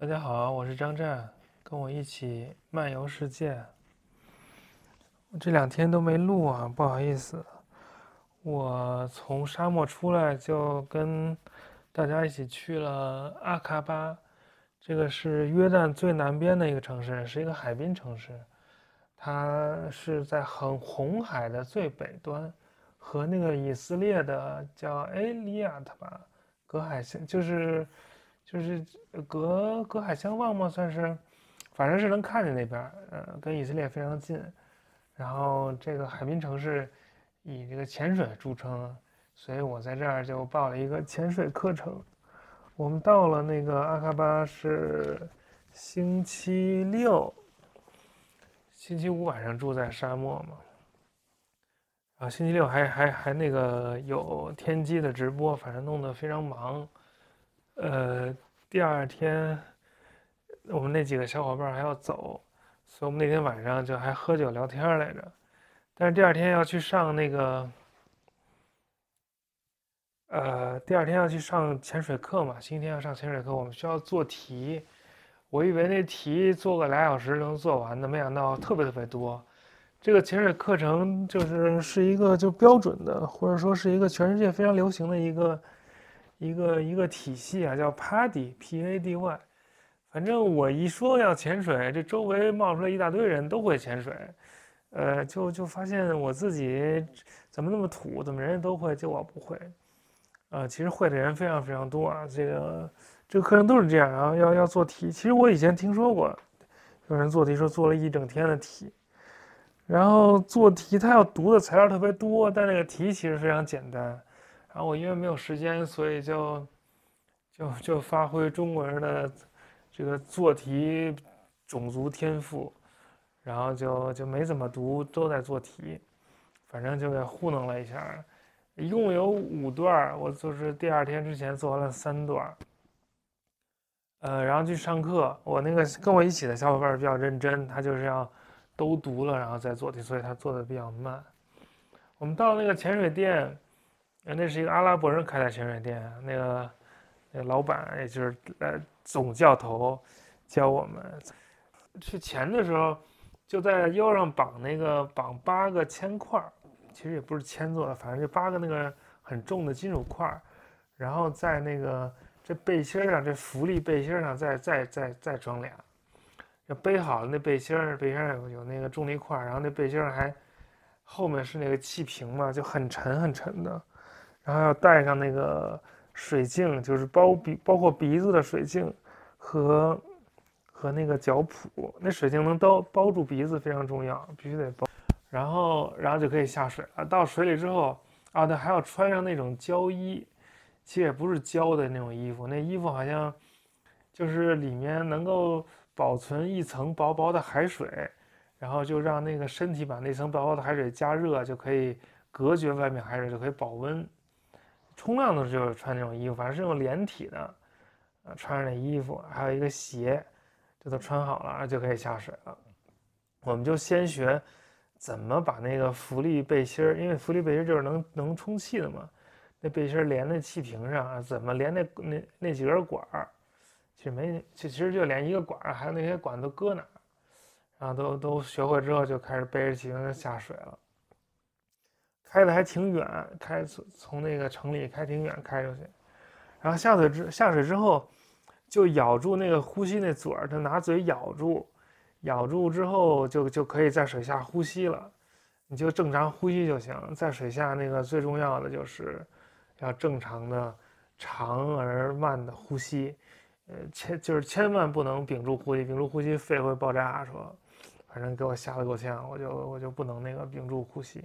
大家好，我是张湛，跟我一起漫游世界。我这两天都没录啊，不好意思。我从沙漠出来就跟大家一起去了阿卡巴，这个是约旦最南边的一个城市，是一个海滨城市。它是在很红海的最北端，和那个以色列的叫埃利亚特吧，隔海相就是。就是隔隔海相望嘛，算是，反正是能看见那边，呃，跟以色列非常近。然后这个海滨城市以这个潜水著称，所以我在这儿就报了一个潜水课程。我们到了那个阿卡巴是星期六，星期五晚上住在沙漠嘛，然后星期六还还还那个有天机的直播，反正弄得非常忙。呃，第二天我们那几个小伙伴还要走，所以我们那天晚上就还喝酒聊天来着。但是第二天要去上那个，呃，第二天要去上潜水课嘛，星期天要上潜水课，我们需要做题。我以为那题做个俩小时能做完的，没想到特别特别多。这个潜水课程就是是一个就标准的，或者说是一个全世界非常流行的一个。一个一个体系啊，叫 PADY，P A D Y。反正我一说要潜水，这周围冒出来一大堆人都会潜水，呃，就就发现我自己怎么那么土，怎么人人都会，就我不会。呃，其实会的人非常非常多啊，这个这个课程都是这样，然后要要做题。其实我以前听说过，有人做题说做了一整天的题，然后做题他要读的材料特别多，但那个题其实非常简单。然后我因为没有时间，所以就就就发挥中国人的这个做题种族天赋，然后就就没怎么读，都在做题，反正就给糊弄了一下。一共有五段，我就是第二天之前做完了三段。呃，然后去上课，我那个跟我一起的小伙伴比较认真，他就是要都读了然后再做题，所以他做的比较慢。我们到那个潜水店。那是一个阿拉伯人开的潜水店，那个那个老板也就是呃总教头教我们去潜的时候，就在腰上绑那个绑八个铅块儿，其实也不是铅做的，反正就八个那个很重的金属块儿，然后在那个这背心上，这浮力背心上再再再再装俩，就背好了那背心儿，背心上有有那个重力块儿，然后那背心儿还后面是那个气瓶嘛，就很沉很沉的。然后要带上那个水镜，就是包鼻包括鼻子的水镜，和和那个脚蹼。那水镜能包包住鼻子非常重要，必须得包。然后然后就可以下水了。到水里之后啊，对，还要穿上那种胶衣，其实也不是胶的那种衣服，那衣服好像就是里面能够保存一层薄薄的海水，然后就让那个身体把那层薄薄的海水加热，就可以隔绝外面海水，就可以保温。冲浪的时候就是穿那种衣服，反正是用连体的，呃，穿上那衣服，还有一个鞋，这都穿好了，就可以下水了。我们就先学怎么把那个浮力背心儿，因为浮力背心儿就是能能充气的嘛，那背心儿连在气瓶上，怎么连那那那几根管儿，其实没，其实就连一个管儿，还有那些管都搁哪儿，然后都都学会之后，就开始背着气瓶下水了。开的还挺远，开从从那个城里开挺远开出去，然后下水之下水之后，就咬住那个呼吸那嘴儿，就拿嘴咬住，咬住之后就就可以在水下呼吸了，你就正常呼吸就行。在水下那个最重要的就是要正常的长而慢的呼吸，呃，千就是千万不能屏住呼吸，屏住呼吸肺会爆炸。说，反正给我吓得够呛，我就我就不能那个屏住呼吸。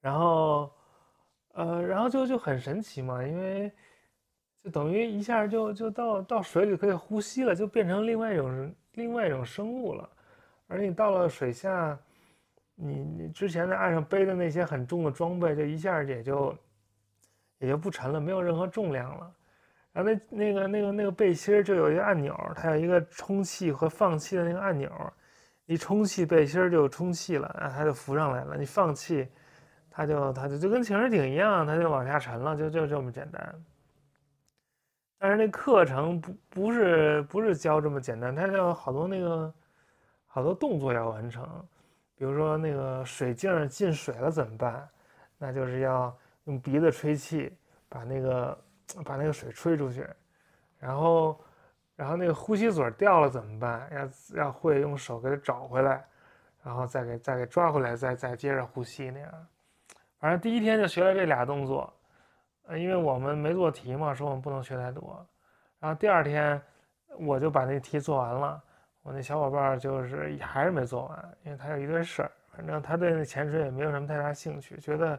然后，呃，然后就就很神奇嘛，因为就等于一下就就到到水里可以呼吸了，就变成另外一种另外一种生物了。而你到了水下，你你之前在岸上背的那些很重的装备，就一下也就也就不沉了，没有任何重量了。然后那那个那个那个背心儿就有一个按钮，它有一个充气和放气的那个按钮，一充气背心儿就充气了，然后它就浮上来了。你放气。它就它就就跟潜水艇一样，它就往下沉了，就就这么简单。但是那课程不不是不是教这么简单，它要好多那个好多动作要完成，比如说那个水镜进水了怎么办？那就是要用鼻子吹气，把那个把那个水吹出去，然后然后那个呼吸嘴掉了怎么办？要要会用手给它找回来，然后再给再给抓回来，再再接着呼吸那样。反正第一天就学了这俩动作，呃，因为我们没做题嘛，说我们不能学太多。然后第二天我就把那题做完了，我那小伙伴就是还是没做完，因为他有一堆事儿。反正他对那潜水也没有什么太大兴趣，觉得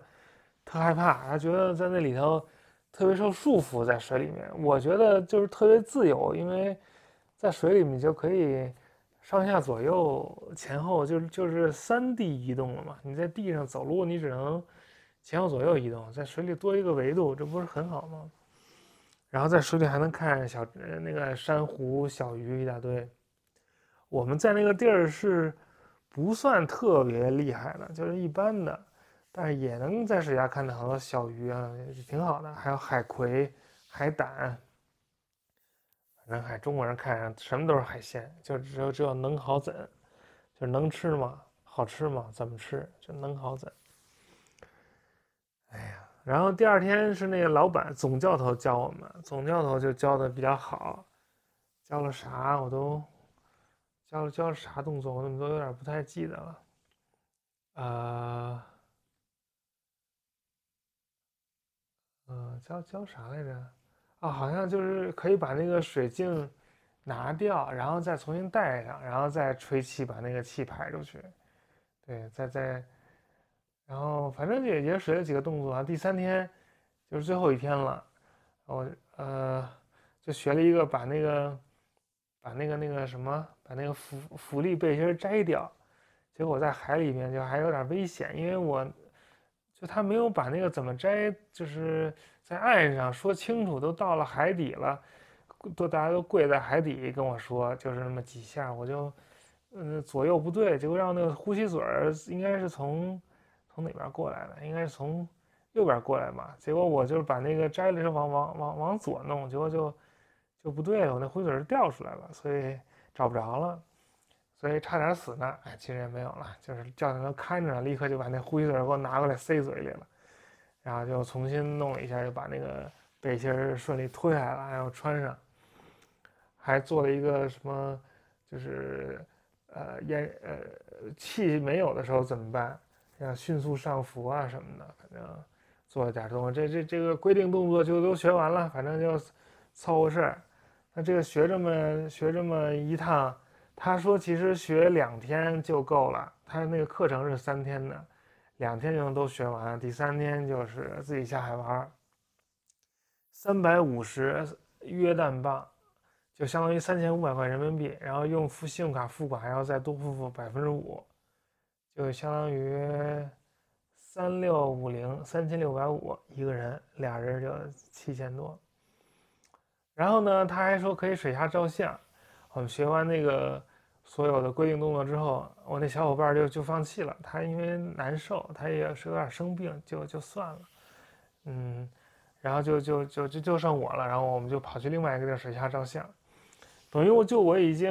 特害怕，他觉得在那里头特别受束缚，在水里面。我觉得就是特别自由，因为在水里面就可以上下左右前后，就是就是三 D 移动了嘛。你在地上走路，你只能。前后左右移动，在水里多一个维度，这不是很好吗？然后在水里还能看小那个珊瑚、小鱼一大堆。我们在那个地儿是不算特别厉害的，就是一般的，但是也能在水下看到很多小鱼啊，挺好的。还有海葵、海胆，反正海中国人看上什么都是海鲜，就只有只有能好怎，就能吃吗？好吃吗？怎么吃？就能好怎。哎呀，然后第二天是那个老板总教头教我们，总教头就教的比较好，教了啥我都教了教了啥动作我怎么都有点不太记得了，呃，呃，教教啥来着？啊，好像就是可以把那个水镜拿掉，然后再重新戴上，然后再吹气把那个气排出去，对，再再。然后反正也也学了几个动作啊。第三天就是最后一天了，我呃就学了一个把那个把那个那个什么把那个浮浮力背心摘掉，结果在海里面就还有点危险，因为我就他没有把那个怎么摘，就是在岸上说清楚，都到了海底了，都大家都跪在海底跟我说，就是那么几下，我就嗯左右不对，结果让那个呼吸嘴儿应该是从。从哪边过来的？应该是从右边过来嘛。结果我就是把那个摘了，是往往往往左弄，结果就就不对了，我那灰嘴儿掉出来了，所以找不着了，所以差点死呢。哎，其实也没有了，就是教练都看着，立刻就把那灰嘴给我拿过来塞嘴里了，然后就重新弄了一下，就把那个背心顺利脱下来了，然后穿上，还做了一个什么，就是呃烟呃气没有的时候怎么办？像迅速上浮啊什么的，反正做了点动作，这这这个规定动作就都学完了，反正就凑合事儿。那这个学这么学这么一趟，他说其实学两天就够了，他那个课程是三天的，两天就能都学完，第三天就是自己下海玩。三百五十约旦镑，就相当于三千五百块人民币，然后用付信用卡付款还要再多付付百分之五。就相当于三六五零三千六百五一个人，俩人就七千多。然后呢，他还说可以水下照相。我们学完那个所有的规定动作之后，我那小伙伴就就放弃了。他因为难受，他也是有点生病，就就算了。嗯，然后就就就就就剩我了。然后我们就跑去另外一个地儿水下照相。等于我就我已经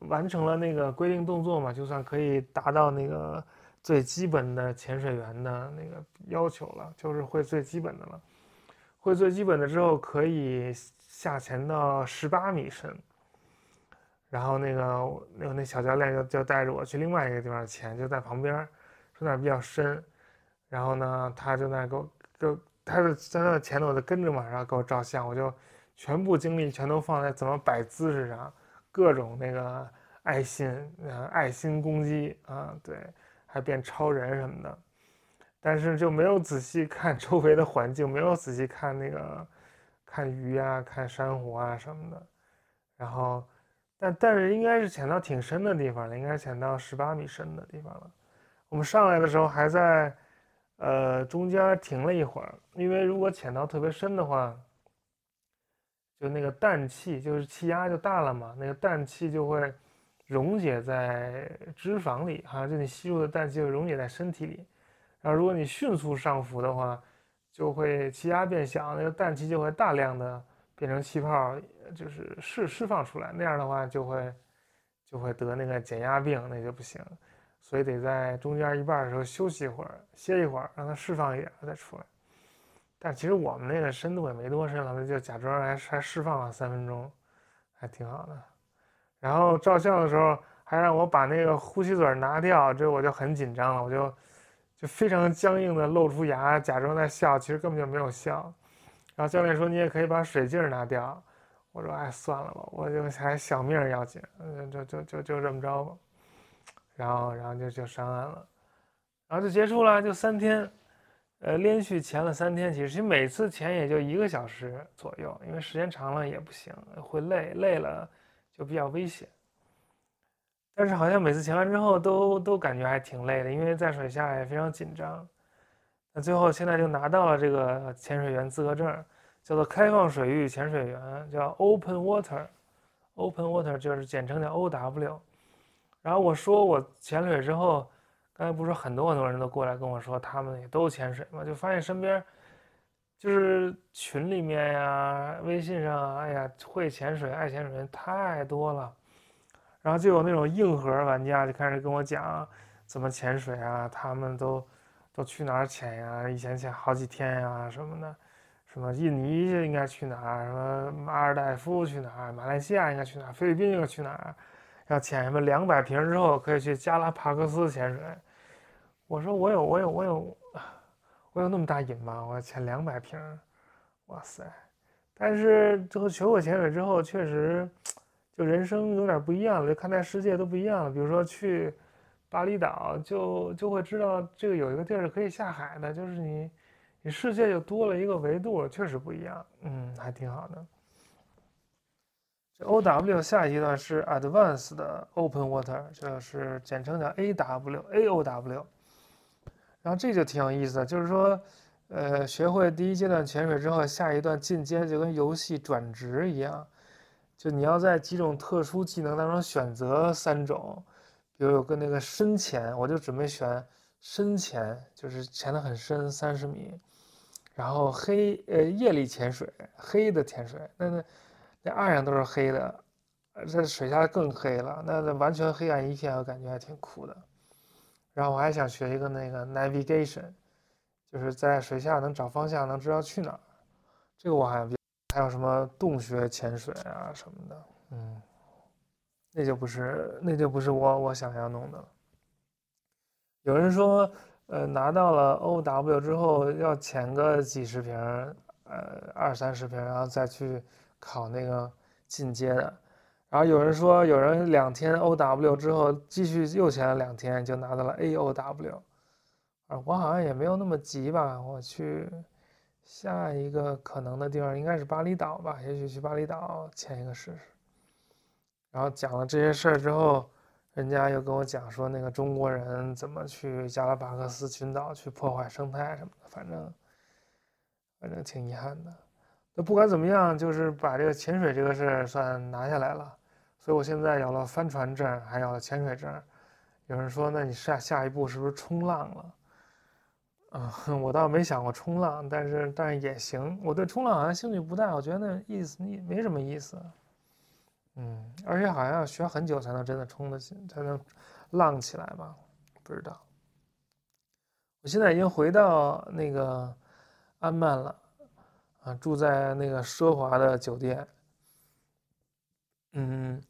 完成了那个规定动作嘛，就算可以达到那个最基本的潜水员的那个要求了，就是会最基本的了。会最基本的之后，可以下潜到十八米深。然后那个那个那小教练就就带着我去另外一个地方潜，就在旁边，说那比较深。然后呢，他就那给我，就他是在那潜的，我就跟着嘛，然后给我照相，我就。全部精力全都放在怎么摆姿势上，各种那个爱心，啊，爱心攻击啊，对，还变超人什么的，但是就没有仔细看周围的环境，没有仔细看那个看鱼啊，看珊瑚啊什么的，然后，但但是应该是潜到挺深的地方了，应该潜到十八米深的地方了。我们上来的时候还在，呃，中间停了一会儿，因为如果潜到特别深的话。就那个氮气，就是气压就大了嘛，那个氮气就会溶解在脂肪里，哈，就你吸入的氮气就溶解在身体里。然后如果你迅速上浮的话，就会气压变小，那个氮气就会大量的变成气泡，就是释释放出来，那样的话就会就会得那个减压病，那就不行。所以得在中间一半的时候休息一会儿，歇一会儿，让它释放一点再出来。但其实我们那个深度也没多深了，那就假装还还释放了三分钟，还挺好的。然后照相的时候还让我把那个呼吸嘴拿掉，这我就很紧张了，我就就非常僵硬的露出牙，假装在笑，其实根本就没有笑。然后教练说你也可以把水镜拿掉，我说哎算了吧，我就还小命要紧，就就就就这么着吧。然后然后就就上岸了，然后就结束了，就三天。呃，连续潜了三天，其实每次潜也就一个小时左右，因为时间长了也不行，会累，累了就比较危险。但是好像每次潜完之后都都感觉还挺累的，因为在水下也非常紧张。那最后现在就拿到了这个潜水员资格证，叫做开放水域潜水员，叫 Open Water，Open Water 就是简称叫 OW。然后我说我潜水之后。刚才不是很多很多人都过来跟我说，他们也都潜水嘛，就发现身边就是群里面呀、微信上，哎呀，会潜水、爱潜水人太多了。然后就有那种硬核玩家就开始跟我讲怎么潜水啊，他们都都去哪儿潜呀？以前潜好几天呀什么的，什么印尼应该去哪儿？什么马尔代夫去哪儿？马来西亚应该去哪儿？菲律宾应该去哪儿？要潜什么两百瓶之后可以去加拉帕戈斯潜水。我说我有我有我有，我有那么大瘾吗？我潜两百瓶，哇塞！但是最后学过潜水之后，确实就人生有点不一样了，就看待世界都不一样了。比如说去巴厘岛，就就会知道这个有一个地儿是可以下海的，就是你你世界就多了一个维度，确实不一样。嗯，还挺好的。这 O W 下一段是 Advanced 的 Open Water，就是简称叫 A W A O W。然后这就挺有意思的，就是说，呃，学会第一阶段潜水之后，下一段进阶就跟游戏转职一样，就你要在几种特殊技能当中选择三种，比如有个那个深潜，我就准备选深潜，就是潜得很深，三十米，然后黑呃夜里潜水，黑的潜水，那那那岸上都是黑的，在水下更黑了，那那完全黑暗一片，我感觉还挺酷的。然后我还想学一个那个 navigation，就是在水下能找方向，能知道去哪儿。这个我还还有什么洞穴潜水啊什么的，嗯，那就不是那就不是我我想要弄的了。有人说，呃，拿到了 OW 之后要潜个几十瓶，呃，二三十瓶，然后再去考那个进阶的。然后有人说，有人两天 O W 之后继续又签了两天，就拿到了 A O W。啊，我好像也没有那么急吧。我去下一个可能的地方应该是巴厘岛吧，也许去巴厘岛签一个试试。然后讲了这些事儿之后，人家又跟我讲说，那个中国人怎么去加拉巴克斯群岛去破坏生态什么的，反正反正挺遗憾的。那不管怎么样，就是把这个潜水这个事儿算拿下来了。所以我现在有了帆船证，还有潜水证。有人说，那你下下一步是不是冲浪了？嗯，我倒没想过冲浪，但是但是也行。我对冲浪好像兴趣不大，我觉得那意思你没什么意思。嗯，而且好像要学很久才能真的冲得起，才能浪起来吧？不知道。我现在已经回到那个安曼了，啊，住在那个奢华的酒店。嗯，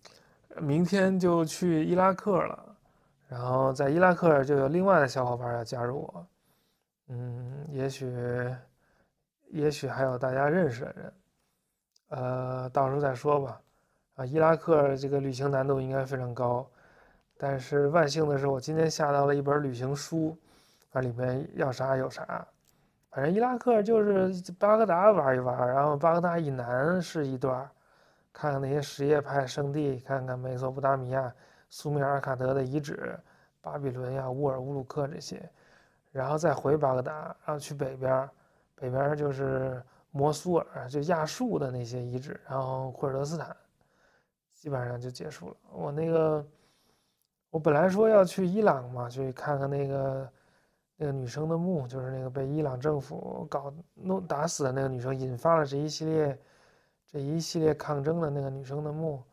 明天就去伊拉克了，然后在伊拉克就有另外的小伙伴要加入我。嗯，也许，也许还有大家认识的人，呃，到时候再说吧。啊，伊拉克这个旅行难度应该非常高，但是万幸的是，我今天下到了一本旅行书，啊，里面要啥有啥。反正伊拉克就是巴格达玩一玩，然后巴格达以南是一段。看看那些什叶派圣地，看看美索不达米亚、苏美尔、卡德的遗址，巴比伦呀、乌尔乌鲁克这些，然后再回巴格达，然后去北边，北边就是摩苏尔，就亚述的那些遗址，然后库尔德斯坦，基本上就结束了。我那个，我本来说要去伊朗嘛，去看看那个那个女生的墓，就是那个被伊朗政府搞弄打死的那个女生，引发了这一系列。这一系列抗争的那个女生的墓。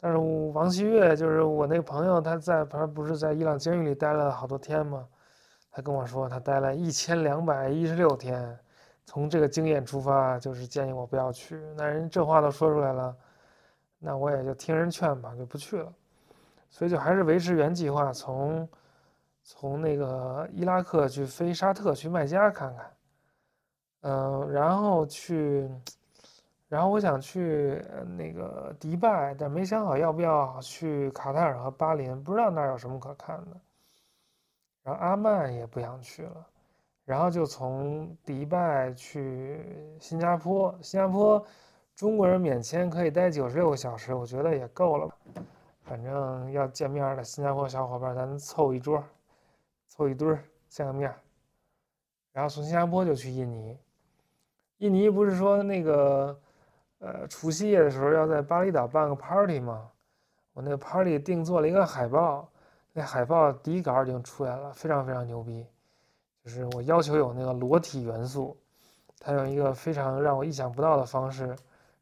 但是王希月就是我那个朋友，他在他不是在伊朗监狱里待了好多天吗？他跟我说他待了一千两百一十六天，从这个经验出发，就是建议我不要去。那人这话都说出来了，那我也就听人劝吧，就不去了。所以就还是维持原计划，从从那个伊拉克去飞沙特去麦加看看，嗯，然后去。然后我想去那个迪拜，但没想好要不要去卡塔尔和巴林，不知道那儿有什么可看的。然后阿曼也不想去了，然后就从迪拜去新加坡。新加坡中国人免签可以待九十六个小时，我觉得也够了吧。反正要见面的新加坡小伙伴，咱凑一桌，凑一堆儿见个面。然后从新加坡就去印尼，印尼不是说那个。呃，除夕夜的时候要在巴厘岛办个 party 吗，我那个 party 定做了一个海报，那海报底稿已经出来了，非常非常牛逼。就是我要求有那个裸体元素，它用一个非常让我意想不到的方式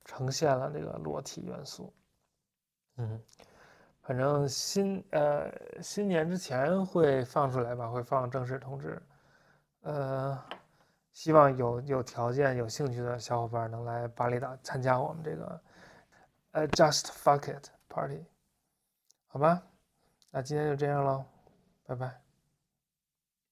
呈现了这个裸体元素。嗯，反正新呃新年之前会放出来吧，会放正式通知。呃。希望有有条件、有兴趣的小伙伴能来巴厘岛参加我们这个呃 Just Fuck It Party，好吧？那今天就这样喽，拜拜。